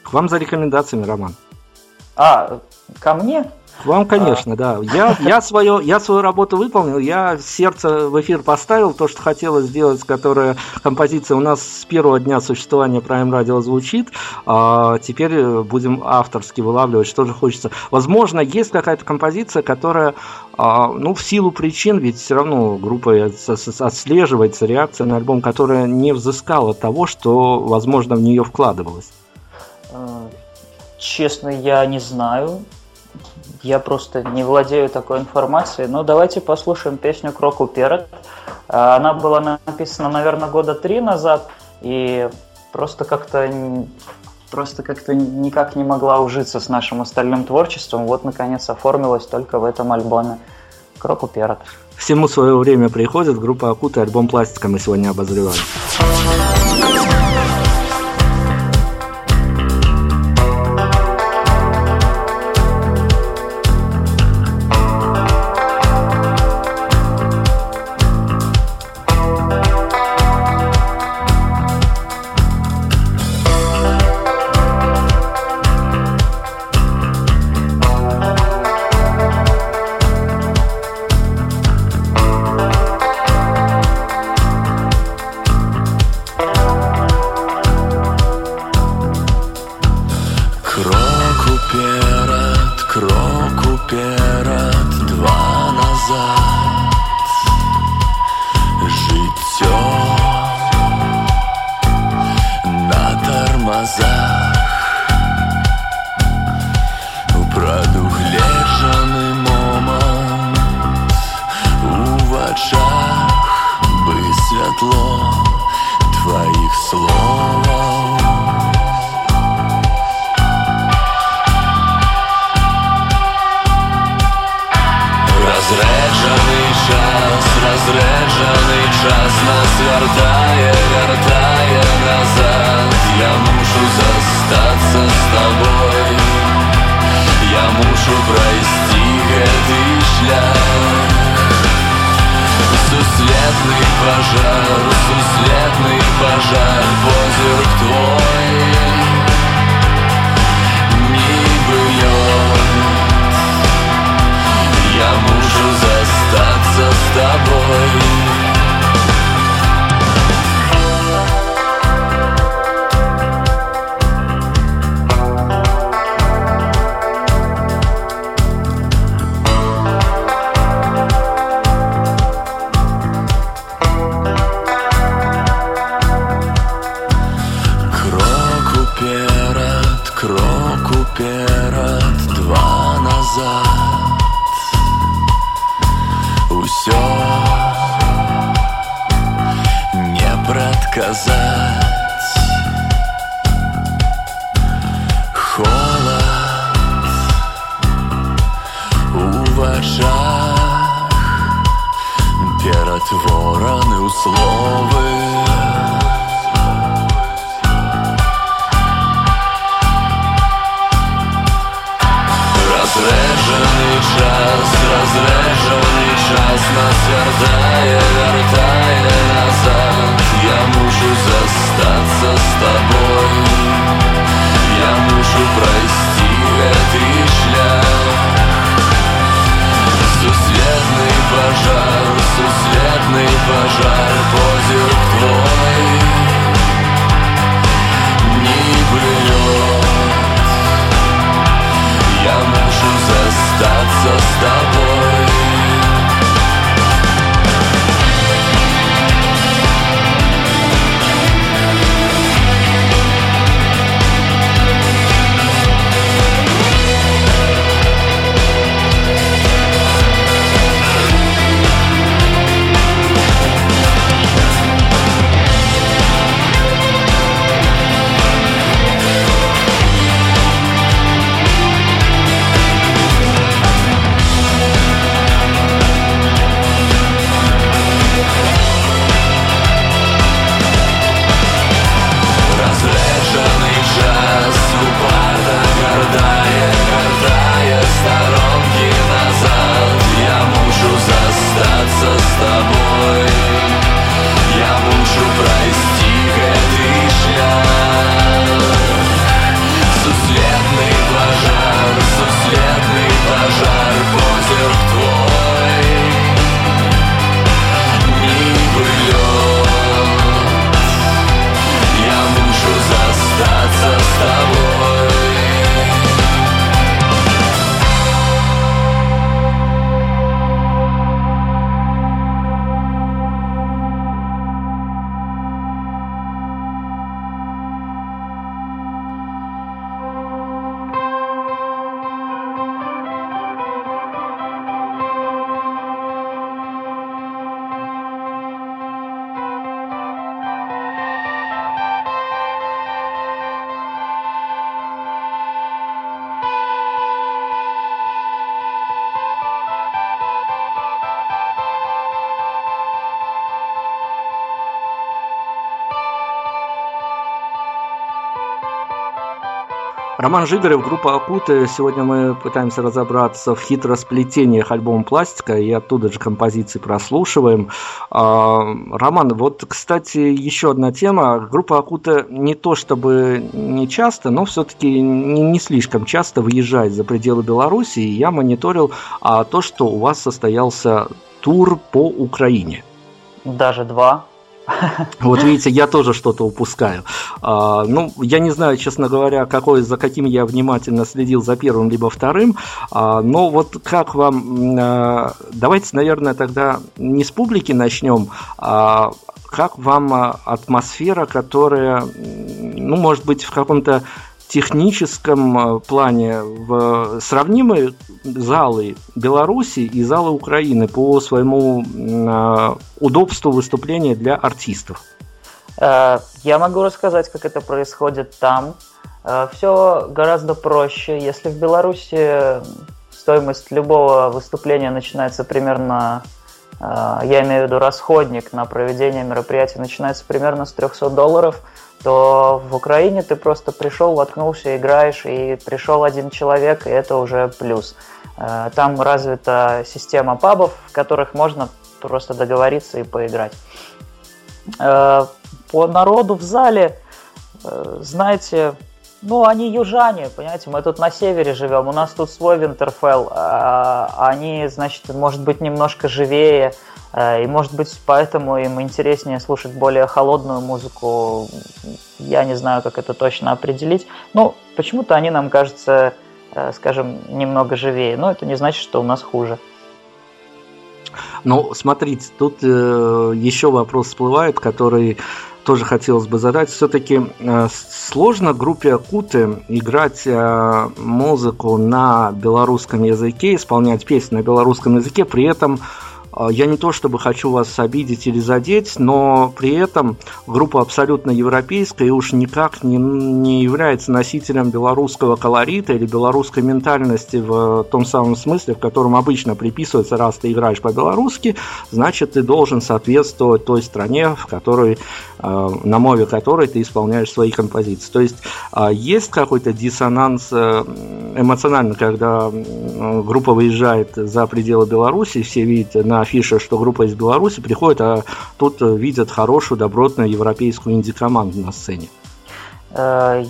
К вам за рекомендациями, Роман. А, ко мне? Вам, конечно, а. да. Я, я, свое, я свою работу выполнил, я сердце в эфир поставил, то, что хотелось сделать, которая композиция у нас с первого дня существования Prime Radio звучит, а теперь будем авторски вылавливать, что же хочется. Возможно, есть какая-то композиция, которая, а, ну, в силу причин, ведь все равно группа отслеживается, реакция на альбом, которая не взыскала того, что, возможно, в нее вкладывалось. Э, честно, я не знаю. Я просто не владею такой информацией. Но давайте послушаем песню «Кроку Перед». А, она была написана, наверное, года три назад, и просто как-то просто как-то никак не могла ужиться с нашим остальным творчеством. Вот, наконец, оформилась только в этом альбоме «Кроку Перед». Всему свое время приходит. Группа Акута, альбом «Пластика» мы сегодня обозреваем. Роман Жигарев, группа Акуты. Сегодня мы пытаемся разобраться в хитросплетениях альбома «Пластика» и оттуда же композиции прослушиваем. А, Роман, вот, кстати, еще одна тема. Группа Акута не то чтобы не часто, но все-таки не, слишком часто выезжает за пределы Беларуси. Я мониторил а, то, что у вас состоялся тур по Украине. Даже два. Вот видите, я тоже что-то упускаю. А, ну, я не знаю, честно говоря, какой, за каким я внимательно следил, за первым либо вторым. А, но вот как вам... А, давайте, наверное, тогда не с публики начнем, а как вам атмосфера, которая, ну, может быть, в каком-то техническом э, плане в сравнимые залы Беларуси и залы Украины по своему э, удобству выступления для артистов? Э, я могу рассказать, как это происходит там. Все гораздо проще. Если в Беларуси стоимость любого выступления начинается примерно, я имею в виду расходник на проведение мероприятия, начинается примерно с 300 долларов – то в Украине ты просто пришел, воткнулся, играешь, и пришел один человек, и это уже плюс. Э, там развита система пабов, в которых можно просто договориться и поиграть. Э, по народу в зале, э, знаете, ну, они южане, понимаете, мы тут на севере живем, у нас тут свой Винтерфелл, а они, значит, может быть, немножко живее, и, может быть, поэтому им интереснее слушать более холодную музыку. Я не знаю, как это точно определить. Ну, почему-то они нам кажутся, э, скажем, немного живее. Но это не значит, что у нас хуже. Ну, смотрите, тут э, еще вопрос всплывает, который тоже хотелось бы задать. Все-таки э, сложно группе Акуты играть э, музыку на белорусском языке, исполнять песни на белорусском языке, при этом а, я не то чтобы хочу вас обидеть или задеть, но при этом группа абсолютно европейская и уж никак не, не является носителем белорусского колорита или белорусской ментальности в том самом смысле, в котором обычно приписывается, раз ты играешь по-белорусски, значит ты должен соответствовать той стране, в которой, а, на мове которой ты исполняешь свои композиции. То есть а, есть какой-то диссонанс э, эмоционально, когда группа выезжает за пределы Беларуси, все видят на афише, что группа из Беларуси приходит, а тут видят хорошую, добротную европейскую инди-команду на сцене. Э,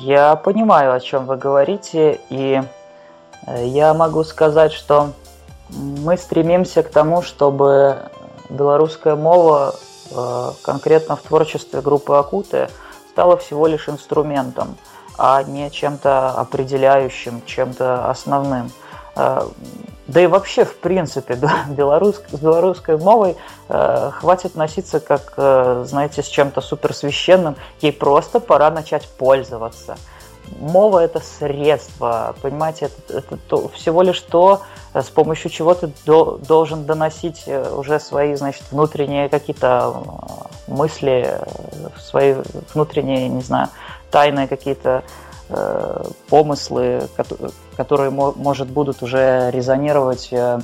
я понимаю, о чем вы говорите, и э, я могу сказать, что мы стремимся к тому, чтобы белорусская мова э, конкретно в творчестве группы Акуты стала всего лишь инструментом, а не чем-то определяющим, чем-то основным. Да и вообще, в принципе, белорус, с белорусской мовой э, хватит носиться как, э, знаете, с чем-то суперсвященным. Ей просто пора начать пользоваться. Мова – это средство, понимаете, это, это то, всего лишь то, э, с помощью чего ты до, должен доносить э, уже свои, значит, внутренние какие-то э, мысли, свои внутренние, не знаю, тайные какие-то Э, помыслы, которые, может, будут уже резонировать э,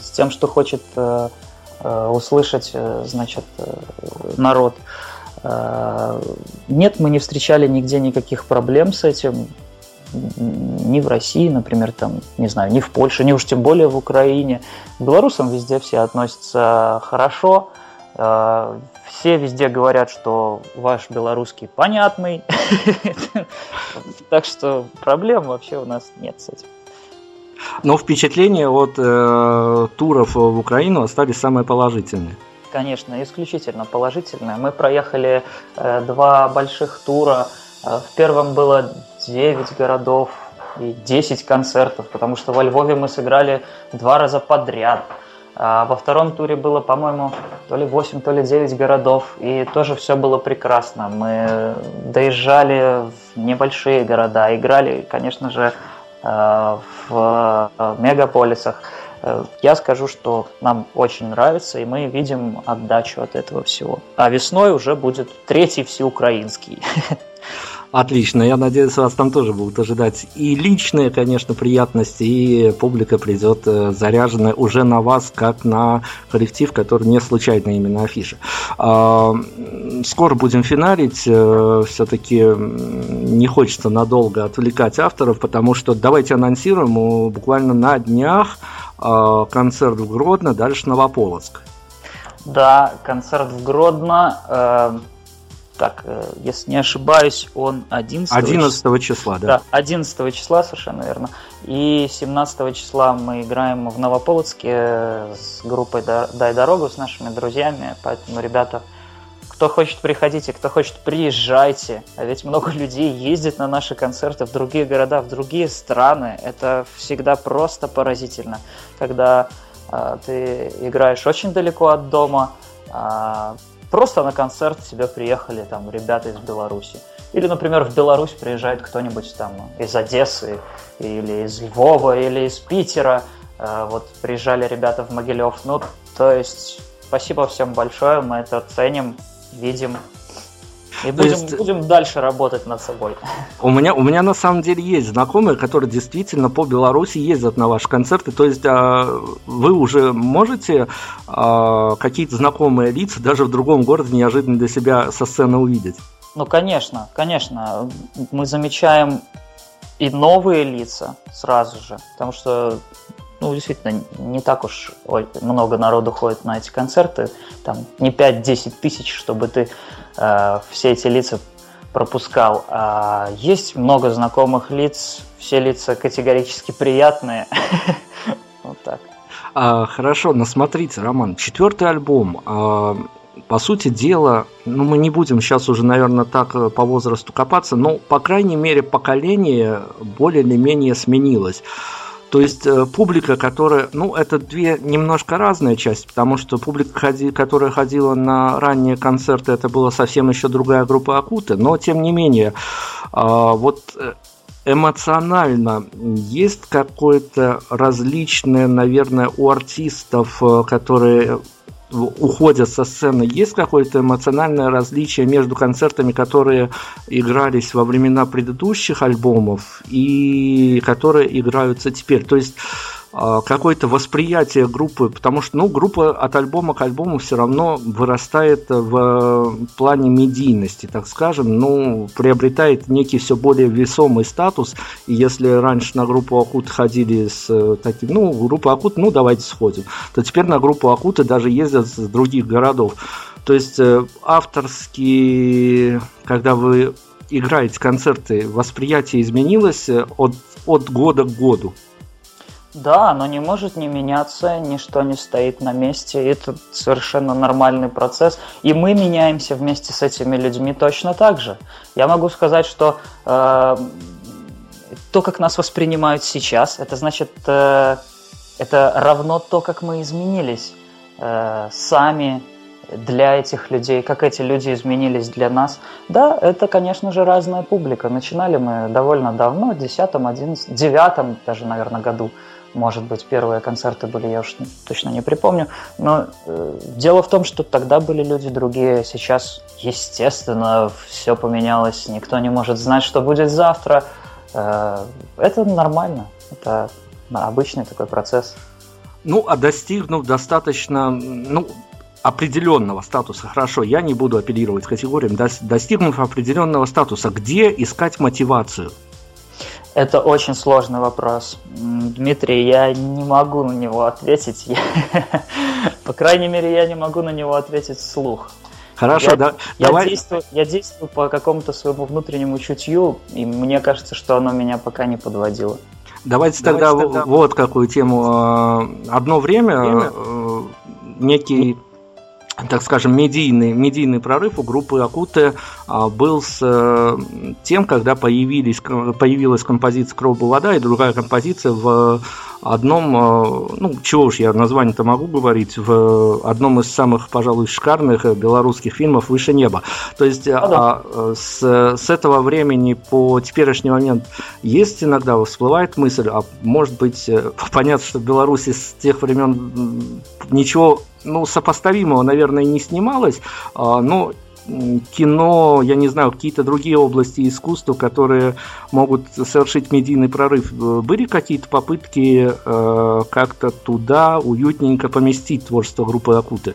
с тем, что хочет э, услышать, значит, народ. Нет, мы не встречали нигде никаких проблем с этим, ни в России, например, там, не знаю, ни в Польше, ни уж тем более в Украине. К белорусам везде все относятся хорошо, все везде говорят, что ваш белорусский понятный. Так что проблем вообще у нас нет с этим. Но впечатления от э, туров в Украину остались самые положительные. Конечно, исключительно положительные. Мы проехали э, два больших тура. Э, в первом было 9 городов и 10 концертов, потому что во Львове мы сыграли два раза подряд. А во втором туре было, по-моему, то ли 8, то ли 9 городов, и тоже все было прекрасно. Мы доезжали в небольшие города, играли, конечно же, э, в э, мегаполисах. Э, я скажу, что нам очень нравится, и мы видим отдачу от этого всего. А весной уже будет третий всеукраинский. Отлично, я надеюсь, вас там тоже будут ожидать и личные, конечно, приятности, и публика придет э, заряженная уже на вас, как на коллектив, который не случайно именно афиша. А, скоро будем финалить, э, все-таки не хочется надолго отвлекать авторов, потому что давайте анонсируем буквально на днях а, концерт в Гродно, дальше Новополоцк. Да, концерт в Гродно. Э, так, э, если не ошибаюсь, он 11, 11 числа. числа, да. Да, 11 числа, совершенно верно. И 17 числа мы играем в Новополоцке с группой «Дай дорогу», с нашими друзьями. Поэтому, ребята, кто хочет, приходите, кто хочет, приезжайте. А ведь много людей ездит на наши концерты в другие города, в другие страны. Это всегда просто поразительно, когда э, ты играешь очень далеко от дома, э, просто на концерт тебе приехали там ребята из Беларуси. Или, например, в Беларусь приезжает кто-нибудь там из Одессы, или из Львова, или из Питера. Э, вот приезжали ребята в Могилев. Ну, то есть, спасибо всем большое, мы это ценим, видим. И будем, есть, будем дальше работать над собой. У меня, у меня на самом деле есть знакомые, которые действительно по Беларуси ездят на ваши концерты. То есть а, вы уже можете а, какие-то знакомые лица даже в другом городе неожиданно для себя со сцены увидеть? Ну, конечно, конечно. Мы замечаем и новые лица сразу же, потому что ну, действительно, не так уж много народу ходит на эти концерты, там не 5-10 тысяч, чтобы ты э, все эти лица пропускал. А есть много знакомых лиц, все лица категорически приятные. Вот так. А, хорошо, но смотрите, Роман, четвертый альбом. А, по сути дела, ну мы не будем сейчас уже, наверное, так э, по возрасту копаться, но, по крайней мере, поколение более или менее сменилось. То есть э, публика, которая, ну, это две немножко разные части, потому что публика, которая ходила на ранние концерты, это была совсем еще другая группа Акуты, но тем не менее, э, вот э, эмоционально есть какое-то различное, наверное, у артистов, э, которые уходят со сцены, есть какое-то эмоциональное различие между концертами, которые игрались во времена предыдущих альбомов и которые играются теперь? То есть какое-то восприятие группы, потому что ну, группа от альбома к альбому все равно вырастает в плане медийности, так скажем, ну, приобретает некий все более весомый статус. И если раньше на группу Акут ходили с э, таким, ну, группа Акут, ну, давайте сходим, то теперь на группу Акута даже ездят с других городов. То есть э, авторские, когда вы играете концерты, восприятие изменилось э, от, от года к году. Да, оно не может не меняться, ничто не стоит на месте. Это совершенно нормальный процесс. И мы меняемся вместе с этими людьми точно так же. Я могу сказать, что э, то, как нас воспринимают сейчас, это значит, э, это равно то, как мы изменились э, сами для этих людей, как эти люди изменились для нас. Да, это, конечно же, разная публика. Начинали мы довольно давно, в 10 11 9 даже, наверное, году может быть, первые концерты были, я уж точно не припомню. Но э, дело в том, что тогда были люди другие, сейчас, естественно, все поменялось, никто не может знать, что будет завтра. Э, это нормально, это обычный такой процесс. Ну, а достигнув достаточно, ну, определенного статуса, хорошо, я не буду апеллировать категориям, достигнув определенного статуса, где искать мотивацию? Это очень сложный вопрос. Дмитрий, я не могу на него ответить. По крайней мере, я не могу на него ответить вслух. Хорошо, я, да, я давай. Действую, я действую по какому-то своему внутреннему чутью, и мне кажется, что оно меня пока не подводило. Давайте, Давайте тогда, тогда вот какую тему. А, одно время, время? Э, некий так скажем, медийный, медийный прорыв у группы Акуты а, был с э, тем, когда появились, появилась композиция «Кровь вода» и другая композиция в одном, э, ну, чего уж я название-то могу говорить, в одном из самых, пожалуй, шикарных белорусских фильмов «Выше неба». То есть а, а, с, с этого времени по теперешний момент есть иногда всплывает мысль, а может быть, э, понятно, что в Беларуси с тех времен ничего ну, сопоставимого, наверное, не снималось, а, но кино, я не знаю, какие-то другие области искусства, которые могут совершить медийный прорыв. Были какие-то попытки э, как-то туда уютненько поместить творчество группы Акуты?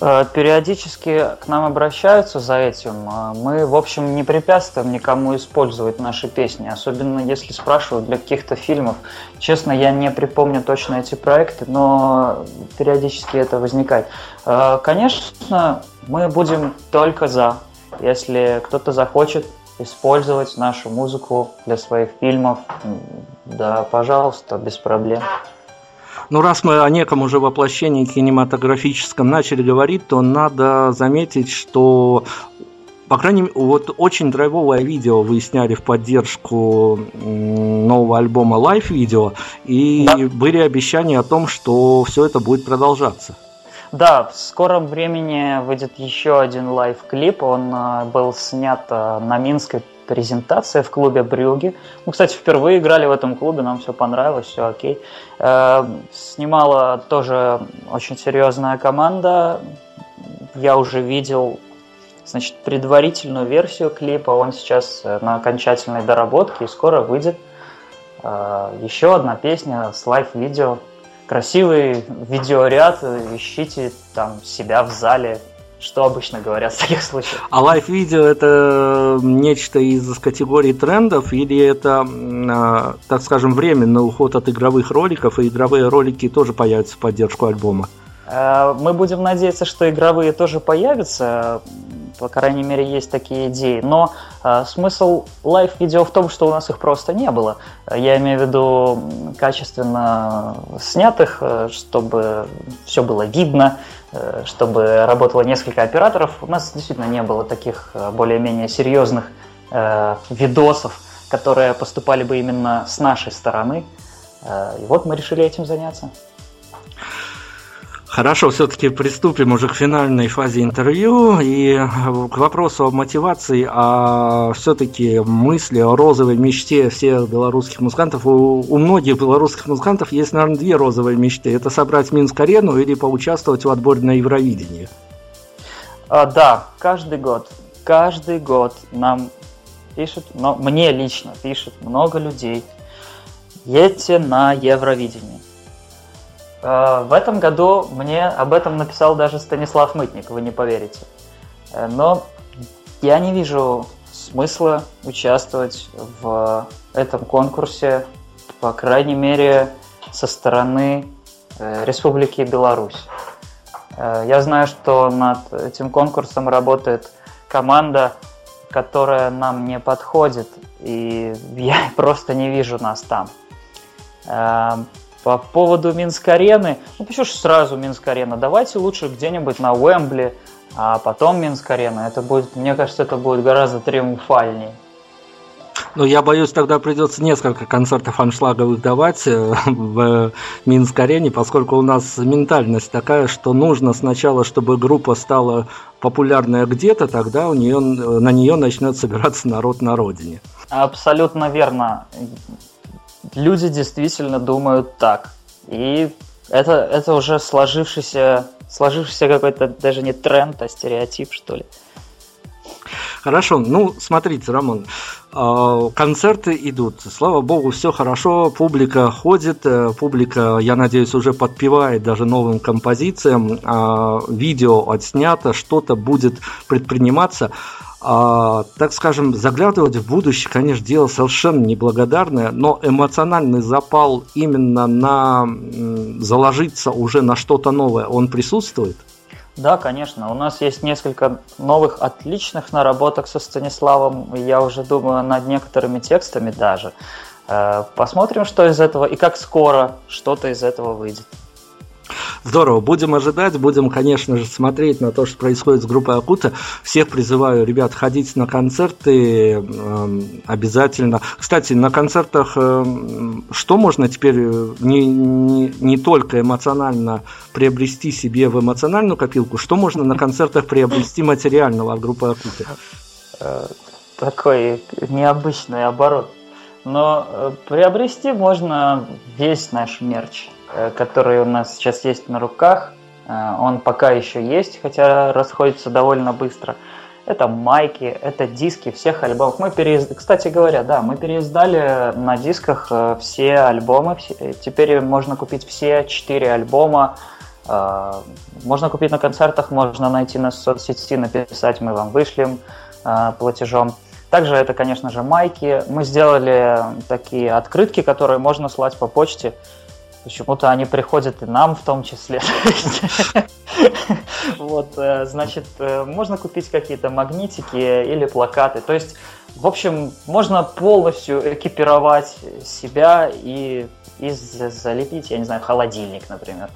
Э, периодически к нам обращаются за этим. Э, мы, в общем, не препятствуем никому использовать наши песни, особенно если спрашивают для каких-то фильмов. Честно, я не припомню точно эти проекты, но периодически это возникает. Э, конечно, мы будем только за, если кто-то захочет использовать нашу музыку для своих фильмов, да, пожалуйста, без проблем. Ну, раз мы о неком уже воплощении кинематографическом начали говорить, то надо заметить, что по крайней мере, вот очень драйвовое видео вы сняли в поддержку нового альбома Live видео, и да. были обещания о том, что все это будет продолжаться. Да, в скором времени выйдет еще один live-клип. Он э, был снят э, на Минской презентация в клубе Брюги. Мы, кстати, впервые играли в этом клубе, нам все понравилось, все окей. Э, снимала тоже очень серьезная команда. Я уже видел значит, предварительную версию клипа. Он сейчас э, на окончательной доработке и скоро выйдет. Э, еще одна песня с лайв-видео. Красивый видеоряд. Ищите там себя в зале что обычно говорят в таких случаях. А live-видео это нечто из категории трендов или это, а, так скажем, временный уход от игровых роликов, и игровые ролики тоже появятся в поддержку альбома? Э, мы будем надеяться, что игровые тоже появятся, по крайней мере, есть такие идеи. Но э, смысл live-видео в том, что у нас их просто не было. Я имею в виду качественно снятых, э, чтобы все было видно, Э, чтобы работало несколько операторов. У нас действительно не было таких э, более-менее серьезных э, видосов, которые поступали бы именно с нашей стороны. Э, и вот мы решили этим заняться. Хорошо, все-таки приступим уже к финальной фазе интервью и к вопросу о мотивации, а все-таки мысли о розовой мечте всех белорусских музыкантов. У, у многих белорусских музыкантов есть, наверное, две розовые мечты. Это собрать Минск-арену или поучаствовать в отборе на Евровидении. А, да, каждый год. Каждый год нам пишет, но мне лично пишет много людей. Едьте на Евровидение. Э, в этом году мне об этом написал даже Станислав Мытник, вы не поверите. Э, но я не вижу смысла участвовать в этом конкурсе, по крайней мере, со стороны э, Республики Беларусь. Я знаю, что над этим конкурсом работает команда, которая нам не подходит, и я просто не вижу нас там. По поводу Минск-арены, ну почему же сразу Минск-арена? Давайте лучше где-нибудь на Уэмбли, а потом Минск-арена. Это будет, мне кажется, это будет гораздо триумфальнее. Ну, я боюсь, тогда придется несколько концертов аншлаговых давать э, в Минск-арене, поскольку у нас ментальность такая, что нужно сначала, чтобы группа стала популярная где-то, тогда у нее, на нее начнет собираться народ на родине. Абсолютно верно люди действительно думают так. И это, это уже сложившийся, сложившийся какой-то даже не тренд, а стереотип, что ли. Хорошо, ну смотрите, Рамон, а, концерты идут, слава богу, все хорошо, публика ходит, э, публика, я надеюсь, уже подпевает даже новым композициям, а, видео отснято, что-то будет предприниматься а, так скажем, заглядывать в будущее, конечно, дело совершенно неблагодарное, но эмоциональный запал именно на заложиться уже на что-то новое, он присутствует? Да, конечно. У нас есть несколько новых отличных наработок со Станиславом. Я уже думаю над некоторыми текстами даже. Э, посмотрим, что из этого и как скоро что-то из этого выйдет. Здорово, будем ожидать, будем, конечно же, смотреть на то, что происходит с группой Акута. Всех призываю, ребят, ходить на концерты э, обязательно. Кстати, на концертах э, что можно теперь э, не, не, не только эмоционально приобрести себе в эмоциональную копилку, что можно на концертах приобрести материального от группы Акута? Э, такой необычный оборот. Но э, приобрести можно весь наш мерч. Э, который у нас сейчас есть на руках. Э, он пока еще есть, хотя расходится довольно быстро. Это майки, это диски всех альбомов. Мы переизд... Кстати говоря, да, мы переиздали на дисках э, все альбомы. Теперь можно купить все четыре альбома. Можно купить на концертах, можно найти на соцсети, написать, мы вам вышлем платежом. Также это, конечно же, майки. Мы сделали такие открытки, которые можно слать по почте. Почему-то они приходят и нам в том числе. Вот, э, значит, э, можно купить какие-то магнитики или плакаты. То есть, в общем, можно полностью экипировать себя и, и залепить, я не знаю, холодильник, например.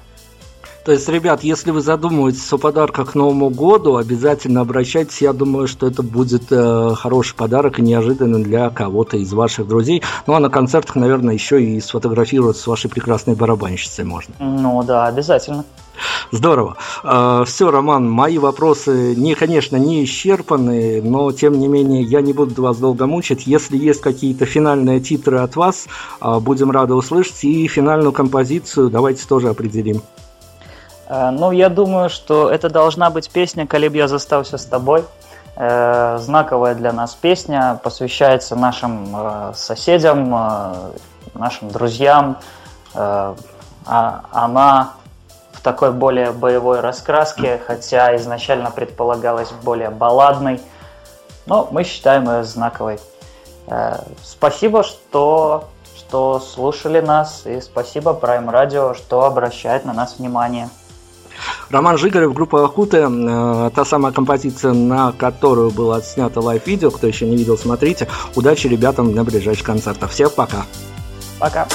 То есть, ребят, если вы задумываетесь о подарках к Новому году, обязательно обращайтесь. Я думаю, что это будет э, хороший подарок и неожиданно для кого-то из ваших друзей. Ну а на концертах, наверное, еще и сфотографироваться с вашей прекрасной барабанщицей можно. Ну да, обязательно. Здорово. А, Все, Роман, мои вопросы, не, конечно, не исчерпаны, но тем не менее я не буду вас долго мучить. Если есть какие-то финальные титры от вас, а, будем рады услышать. И финальную композицию давайте тоже определим. Э, ну, я думаю, что это должна быть песня «Коли я застался с тобой». Э, знаковая для нас песня, посвящается нашим э, соседям, нашим друзьям. А она в такой более боевой раскраске, хотя изначально предполагалась более балладной, но мы считаем ее знаковой. Спасибо, что, что слушали нас, и спасибо Prime Radio, что обращает на нас внимание. Роман Жигарев, группа Ахута, э, та самая композиция, на которую было отснято лайв-видео. Кто еще не видел, смотрите. Удачи ребятам на ближайших концертах. Всех пока. Пока.